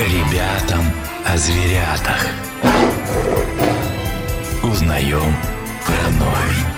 Ребятам о зверятах. Узнаем про новеньких.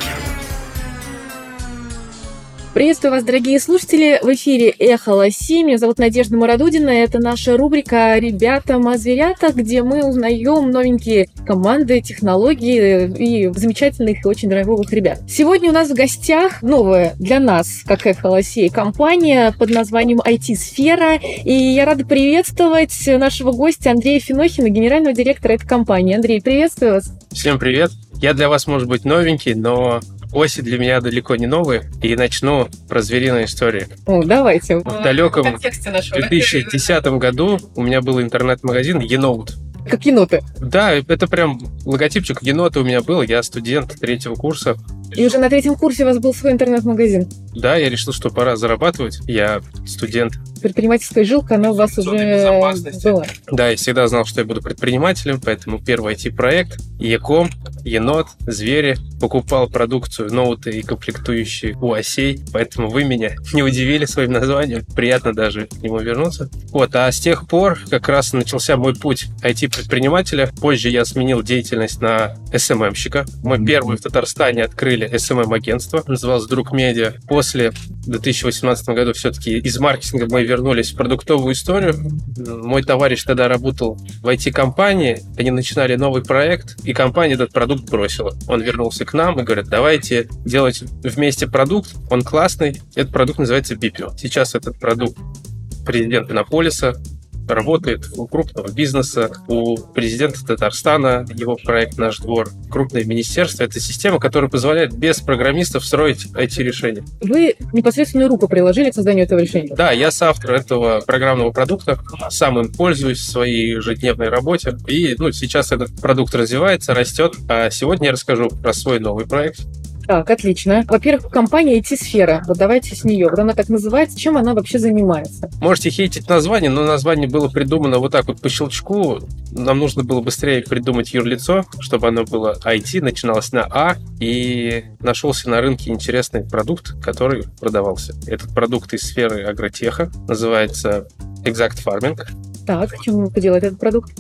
Приветствую вас, дорогие слушатели. В эфире «Эхо Лоси». Меня зовут Надежда Марадудина. Это наша рубрика «Ребятам о зверятах», где мы узнаем новенькие команды, технологии и замечательных и очень дорогих ребят. Сегодня у нас в гостях новая для нас, как «Эхо Лосей», компания под названием IT-сфера. И я рада приветствовать нашего гостя Андрея Финохина, генерального директора этой компании. Андрей, приветствую вас. Всем привет. Я для вас, может быть, новенький, но оси для меня далеко не новые, и начну про звериную историю. О, давайте. В далеком 2010 году у меня был интернет-магазин Еноут. Как еноты. Да, это прям логотипчик енота у меня был. Я студент третьего курса. И уже на третьем курсе у вас был свой интернет-магазин? Да, я решил, что пора зарабатывать. Я студент. Предпринимательская жилка, она у вас уже была. Да, я всегда знал, что я буду предпринимателем, поэтому первый IT-проект, Яком, енот, звери, покупал продукцию, ноуты и комплектующие у осей, поэтому вы меня не удивили своим названием, приятно даже к нему вернуться. Вот, а с тех пор как раз начался мой путь IT-предпринимателя. Позже я сменил деятельность на SMM-щика. Мы первый в Татарстане открыли SMM-агентство, называлось Друг Медиа. После, в 2018 году, все-таки из маркетинга мы вернулись в продуктовую историю. Мой товарищ тогда работал в IT-компании, они начинали новый проект, и компания этот продукт бросила. Он вернулся к нам и говорит, давайте делать вместе продукт, он классный, этот продукт называется BPO. Сейчас этот продукт президент Иннополиса, работает у крупного бизнеса, у президента Татарстана, его проект «Наш двор», крупное министерство. Это система, которая позволяет без программистов строить IT-решения. Вы непосредственную руку приложили к созданию этого решения? Да, я соавтор этого программного продукта, сам им пользуюсь в своей ежедневной работе. И ну, сейчас этот продукт развивается, растет. А сегодня я расскажу про свой новый проект, так, отлично. Во-первых, компания IT-сфера. Вот давайте с нее. Вот она так называется. Чем она вообще занимается? Можете хейтить название, но название было придумано вот так вот по щелчку. Нам нужно было быстрее придумать юрлицо, чтобы оно было IT, начиналось на А, и нашелся на рынке интересный продукт, который продавался. Этот продукт из сферы агротеха называется Exact Farming. Так, чем делает этот продукт?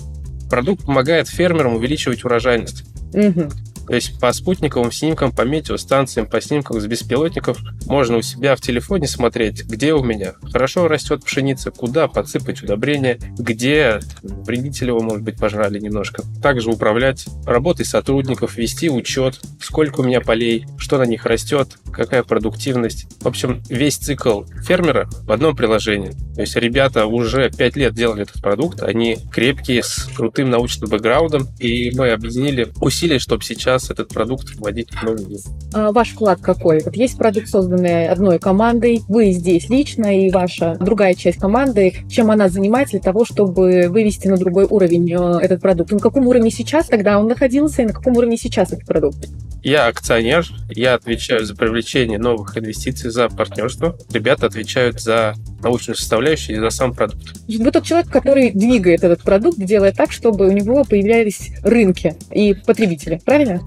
Продукт помогает фермерам увеличивать урожайность. Угу. То есть по спутниковым снимкам, по метеостанциям, по снимкам с беспилотников можно у себя в телефоне смотреть, где у меня хорошо растет пшеница, куда подсыпать удобрения, где вредители его, может быть, пожрали немножко. Также управлять работой сотрудников, вести учет, сколько у меня полей, что на них растет, какая продуктивность. В общем, весь цикл фермера в одном приложении. То есть ребята уже 5 лет делали этот продукт, они крепкие, с крутым научным бэкграундом, и мы объединили усилия, чтобы сейчас сейчас этот продукт вводить в новый мир. А ваш вклад какой? Вот есть продукт, созданный одной командой, вы здесь лично и ваша другая часть команды. Чем она занимается для того, чтобы вывести на другой уровень э, этот продукт? На каком уровне сейчас тогда он находился и на каком уровне сейчас этот продукт? Я акционер, я отвечаю за привлечение новых инвестиций, за партнерство. Ребята отвечают за научную составляющую и за сам продукт. Вы тот человек, который двигает этот продукт, делая так, чтобы у него появлялись рынки и потребители, правильно?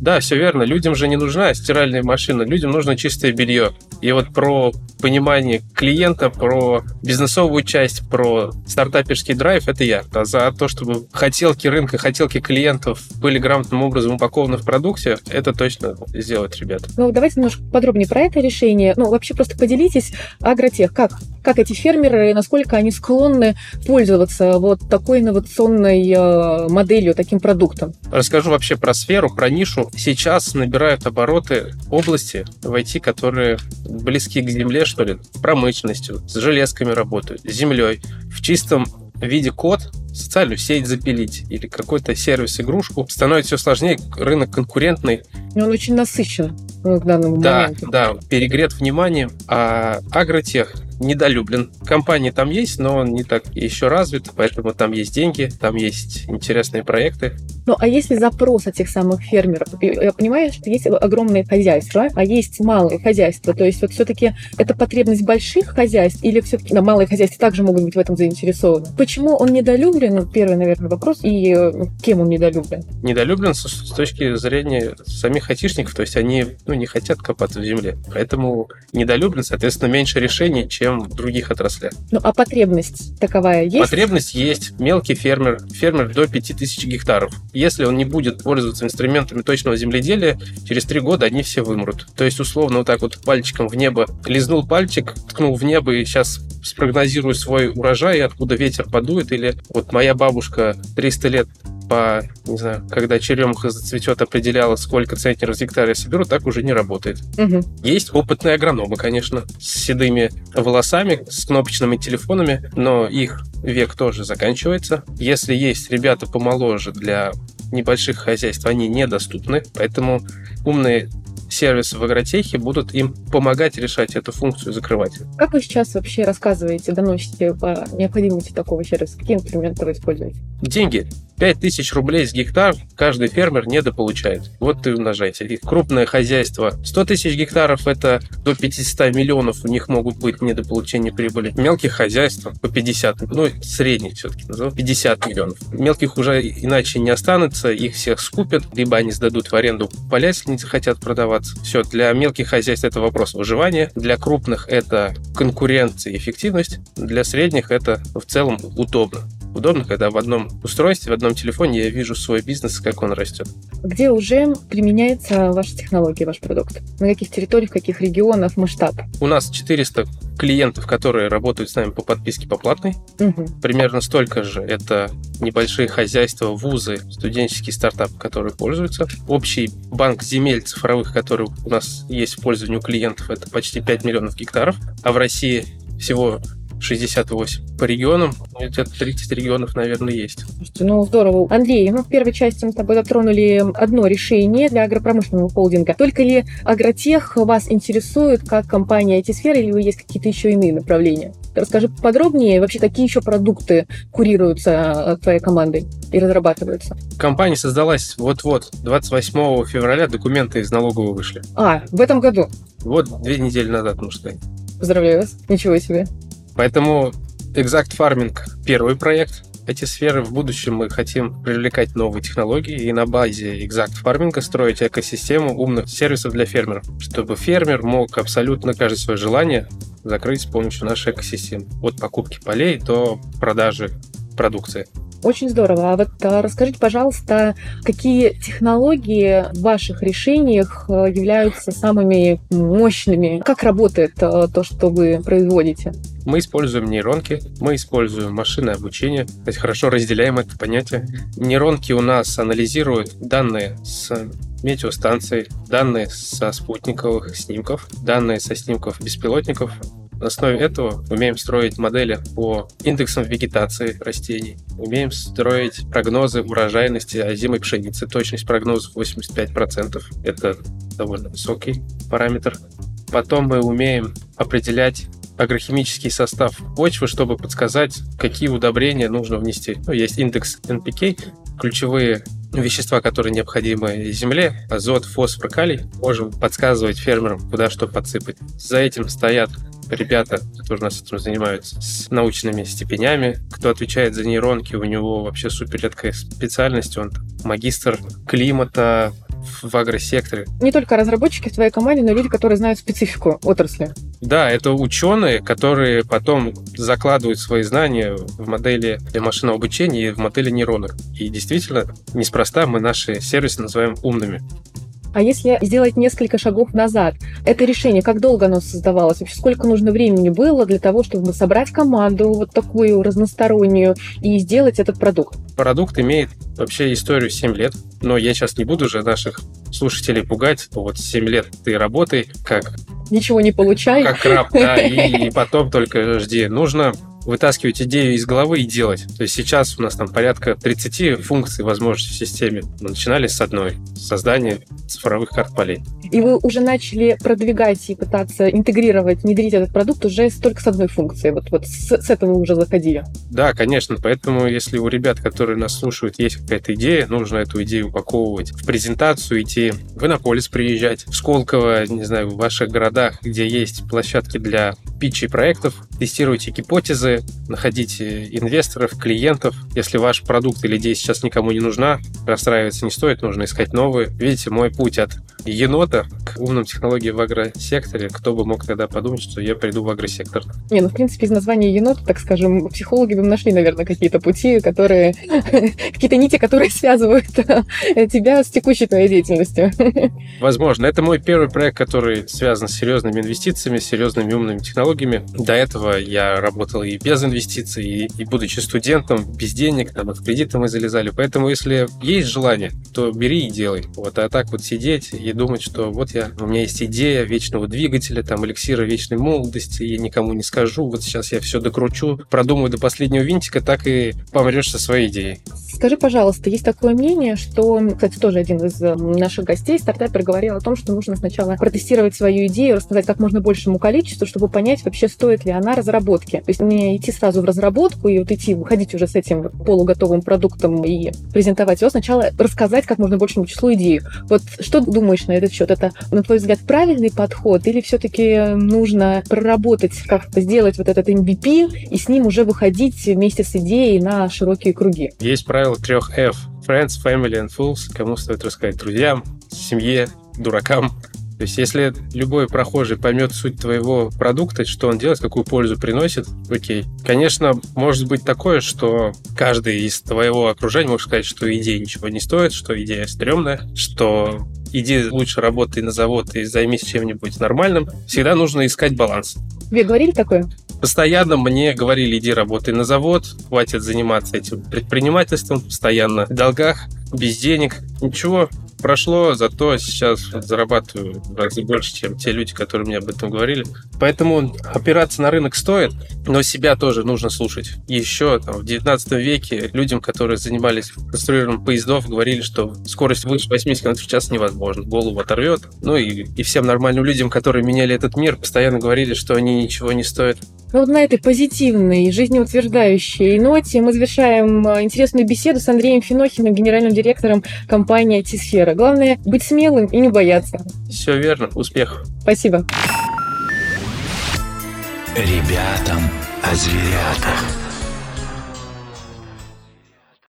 Да, все верно. Людям же не нужна стиральная машина, людям нужно чистое белье. И вот про понимание клиента, про бизнесовую часть, про стартаперский драйв, это я. А за то, чтобы хотелки рынка, хотелки клиентов были грамотным образом упакованы в продукте, это точно сделать, ребята. Ну, давайте немножко подробнее про это решение. Ну, вообще просто поделитесь, агротех, как, как эти фермеры, насколько они склонны пользоваться вот такой инновационной э, моделью, таким продуктом? Расскажу вообще про сферу, про нишу. Сейчас набирают обороты области в IT, которые близки к земле, что ли, промышленностью, с железками работают, с землей, в чистом виде код социальную сеть запилить или какой-то сервис-игрушку, становится все сложнее, рынок конкурентный. И он очень насыщен к данному да, моменту. Да, перегрет вниманием, а агротех недолюблен. Компании там есть, но он не так еще развит, поэтому там есть деньги, там есть интересные проекты. Ну, а если запрос от тех самых фермеров? Я понимаю, что есть огромные хозяйства, а есть малые хозяйства. То есть вот все-таки это потребность больших хозяйств или все-таки да, малые хозяйства также могут быть в этом заинтересованы? Почему он недолюблен? Первый, наверное, вопрос. И э, кем он недолюблен? Недолюблен с, с точки зрения самих айтишников. То есть они ну, не хотят копаться в земле. Поэтому недолюблен, соответственно, меньше решений, чем чем в других отраслях. Ну, а потребность таковая есть? Потребность есть. Мелкий фермер, фермер до 5000 гектаров. Если он не будет пользоваться инструментами точного земледелия, через три года они все вымрут. То есть, условно, вот так вот пальчиком в небо лизнул пальчик, ткнул в небо и сейчас спрогнозирую свой урожай, откуда ветер подует, или вот моя бабушка 300 лет по, не знаю, когда черемуха зацветет, определяла, сколько центнеров с гектара я соберу, так уже не работает. Мгм. Есть опытные агрономы, конечно, с седыми волосами, с кнопочными телефонами, но их век тоже заканчивается. Если есть ребята помоложе для небольших хозяйств, они недоступны, поэтому умные сервисы в агротехе будут им помогать решать эту функцию, закрывать. Как вы сейчас вообще рассказываете, доносите по необходимости такого сервиса? Какие инструменты вы используете? Деньги. 5000 рублей с гектар каждый фермер недополучает. Вот и умножайте. И крупное хозяйство. 100 тысяч гектаров – это до 500 миллионов у них могут быть недополучения прибыли. Мелких хозяйств по 50, ну, средних все-таки назову, 50 миллионов. Мелких уже иначе не останется, их всех скупят, либо они сдадут в аренду поля, если не захотят продаваться. Все, для мелких хозяйств это вопрос выживания, для крупных это конкуренция и эффективность, для средних это в целом удобно. Удобно, когда в одном устройстве, в одном телефоне я вижу свой бизнес, как он растет. Где уже применяется ваша технология, ваш продукт? На каких территориях, каких регионах, масштаб? У нас 400 клиентов, которые работают с нами по подписке по платной. Мгм. Примерно столько же это небольшие хозяйства, вузы, студенческие стартапы, которые пользуются. Общий банк земель цифровых, который у нас есть в пользовании у клиентов, это почти 5 миллионов гектаров, а в России всего 68 по регионам, ну, где-то 30 регионов, наверное, есть. Слушайте, ну здорово. Андрей, ну в первой части мы с тобой затронули одно решение для агропромышленного холдинга. Только ли агротех вас интересует как компания IT-сферы, или есть какие-то еще иные направления? Расскажи подробнее, вообще какие еще продукты курируются э, твоей командой и разрабатываются? Компания создалась вот-вот, 28 февраля документы из налоговой вышли. А, в этом году. Вот две недели назад, можно сказать. Поздравляю вас. Ничего себе. Поэтому Exact Farming – первый проект. Эти сферы в будущем мы хотим привлекать новые технологии и на базе Exact Farming строить экосистему умных сервисов для фермеров, чтобы фермер мог абсолютно каждое свое желание закрыть с помощью нашей экосистемы. От покупки полей до продажи продукции. Очень здорово. А вот а, расскажите, пожалуйста, какие технологии в ваших решениях э, являются самыми мощными? Как работает э, то, что вы производите? Мы используем нейронки, мы используем машинное обучение. Кстати, хорошо разделяем это понятие. Нейронки у нас анализируют данные с метеостанций, данные со спутниковых снимков, данные со снимков беспилотников. На основе этого умеем строить модели по индексам вегетации растений, умеем строить прогнозы урожайности озимой пшеницы. Точность прогнозов 85%. Это довольно высокий параметр. Потом мы умеем определять агрохимический состав почвы, чтобы подсказать, какие удобрения нужно внести. Ну, есть индекс NPK, ключевые вещества, которые необходимы земле, азот, фосфор, калий, можем подсказывать фермерам, куда что подсыпать. За этим стоят ребята, которые у нас этим занимаются, с научными степенями. Кто отвечает за нейронки, у него вообще супер редкая специальность. Он магистр климата в агросекторе. Не только разработчики в твоей команде, но и люди, которые знают специфику отрасли. Да, это ученые, которые потом закладывают свои знания в модели машинного обучения и в модели нейронок. И действительно, неспроста мы наши сервисы называем умными. А если сделать несколько шагов назад, это решение, как долго оно создавалось? Вообще, сколько нужно времени было для того, чтобы собрать команду вот такую разностороннюю и сделать этот продукт? Продукт имеет вообще историю 7 лет, но я сейчас не буду же наших слушателей пугать. Вот 7 лет ты работай как, Ничего не получай. как краб, да, и, и потом только жди. Нужно вытаскивать идею из головы и делать. То есть сейчас у нас там порядка 30 функций возможностей в системе. Мы начинали с одной. Создание цифровых карт полей. И вы уже начали продвигать и пытаться интегрировать, внедрить этот продукт уже только с одной функцией. Вот, вот с, с этого вы уже заходили. Да, конечно. Поэтому, если у ребят, которые нас слушают, есть какая-то идея, нужно эту идею упаковывать в презентацию, идти в Иннополис приезжать, в Сколково, не знаю, в ваших городах, где есть площадки для питчей проектов, тестируйте гипотезы, находите инвесторов, клиентов. Если ваш продукт или идея сейчас никому не нужна, расстраиваться не стоит, нужно искать новые. Видите, мой путь от енота подхода к умным технологиям в агросекторе, кто бы мог тогда подумать, что я приду в агросектор. Не, ну, в принципе, из названия енот, так скажем, психологи бы нашли, наверное, какие-то пути, которые... какие-то нити, которые связывают тебя с текущей твоей деятельностью. Возможно. Это мой первый проект, который связан с серьезными инвестициями, с серьезными умными технологиями. До этого я работал и без инвестиций, и, и будучи студентом, без денег, там, в кредиты мы залезали. Поэтому, если есть желание, то бери и делай. Вот, а так вот сидеть и думать, что вот я, у меня есть идея вечного двигателя, там, эликсира вечной молодости, я никому не скажу, вот сейчас я все докручу, продумаю до последнего винтика, так и помрешь со своей идеей. Скажи, пожалуйста, есть такое мнение, что, кстати, тоже один из э, наших гостей, стартапер, говорил о том, что нужно сначала протестировать свою идею, рассказать как можно большему количеству, чтобы понять, вообще стоит ли она разработки. То есть не идти сразу в разработку и вот идти, выходить уже с этим полуготовым продуктом и презентовать его, сначала рассказать как можно большему числу идею. Вот что думаешь на этот счет? Это, на твой взгляд, правильный подход или все-таки нужно проработать, как-то сделать вот этот MVP и с ним уже выходить вместе с идеей на широкие круги? Есть правило трех F. Friends, Family and Fools. Кому стоит рассказать? Друзьям, семье, дуракам. То есть, если любой прохожий поймет суть твоего продукта, что он делает, какую пользу приносит, окей. Конечно, может быть такое, что каждый из твоего окружения может сказать, что идея ничего не стоит, что идея стрёмная, что иди лучше работай на завод и займись чем-нибудь нормальным. Всегда нужно искать баланс. Тебе говорили такое? Постоянно мне говорили, иди работай на завод, хватит заниматься этим предпринимательством, постоянно в долгах, без денег. Ничего, прошло, зато сейчас зарабатываю в разы больше, чем те люди, которые мне об этом говорили. Поэтому опираться на рынок стоит, но себя тоже нужно слушать. Еще там, в 19 веке людям, которые занимались конструированием поездов, говорили, что скорость выше 80 км в час невозможно, голову оторвет. Ну и, и всем нормальным людям, которые меняли этот мир, постоянно говорили, что они ничего не стоят. Ну вот на этой позитивной, жизнеутверждающей ноте мы завершаем э, интересную беседу с Андреем Финохиным, генеральным директором компании IT-сфера. Главное быть смелым и не бояться. Все верно. Успехов. Спасибо. Ребятам о зверятах.